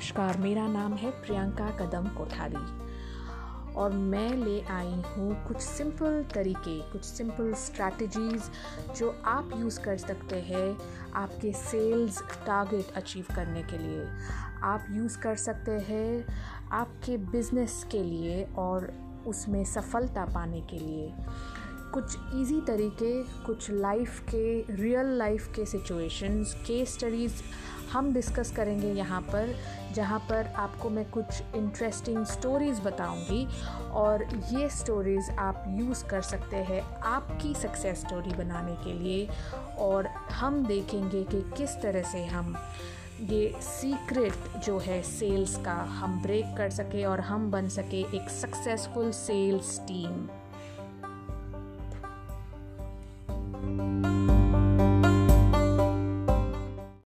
नमस्कार, मेरा नाम है प्रियंका कदम कोठारी और मैं ले आई हूँ कुछ सिंपल तरीके, कुछ सिंपल स्ट्रैटेजीज़ जो आप यूज़ कर सकते हैं आपके सेल्स टारगेट अचीव करने के लिए। आप यूज़ कर सकते हैं आपके बिज़नेस के लिए और उसमें सफलता पाने के लिए। कुछ इजी तरीके, कुछ लाइफ के रियल लाइफ के सिचुएशंस केस स्टडीज़ हम डिस्कस करेंगे यहाँ पर, जहाँ पर आपको मैं कुछ इंटरेस्टिंग स्टोरीज़ बताऊँगी और ये स्टोरीज़ आप यूज़ कर सकते हैं आपकी सक्सेस स्टोरी बनाने के लिए और हम देखेंगे कि किस तरह से हम ये सीक्रेट जो है सेल्स का हम ब्रेक कर सके और हम बन सके एक सक्सेसफुल सेल्स टीम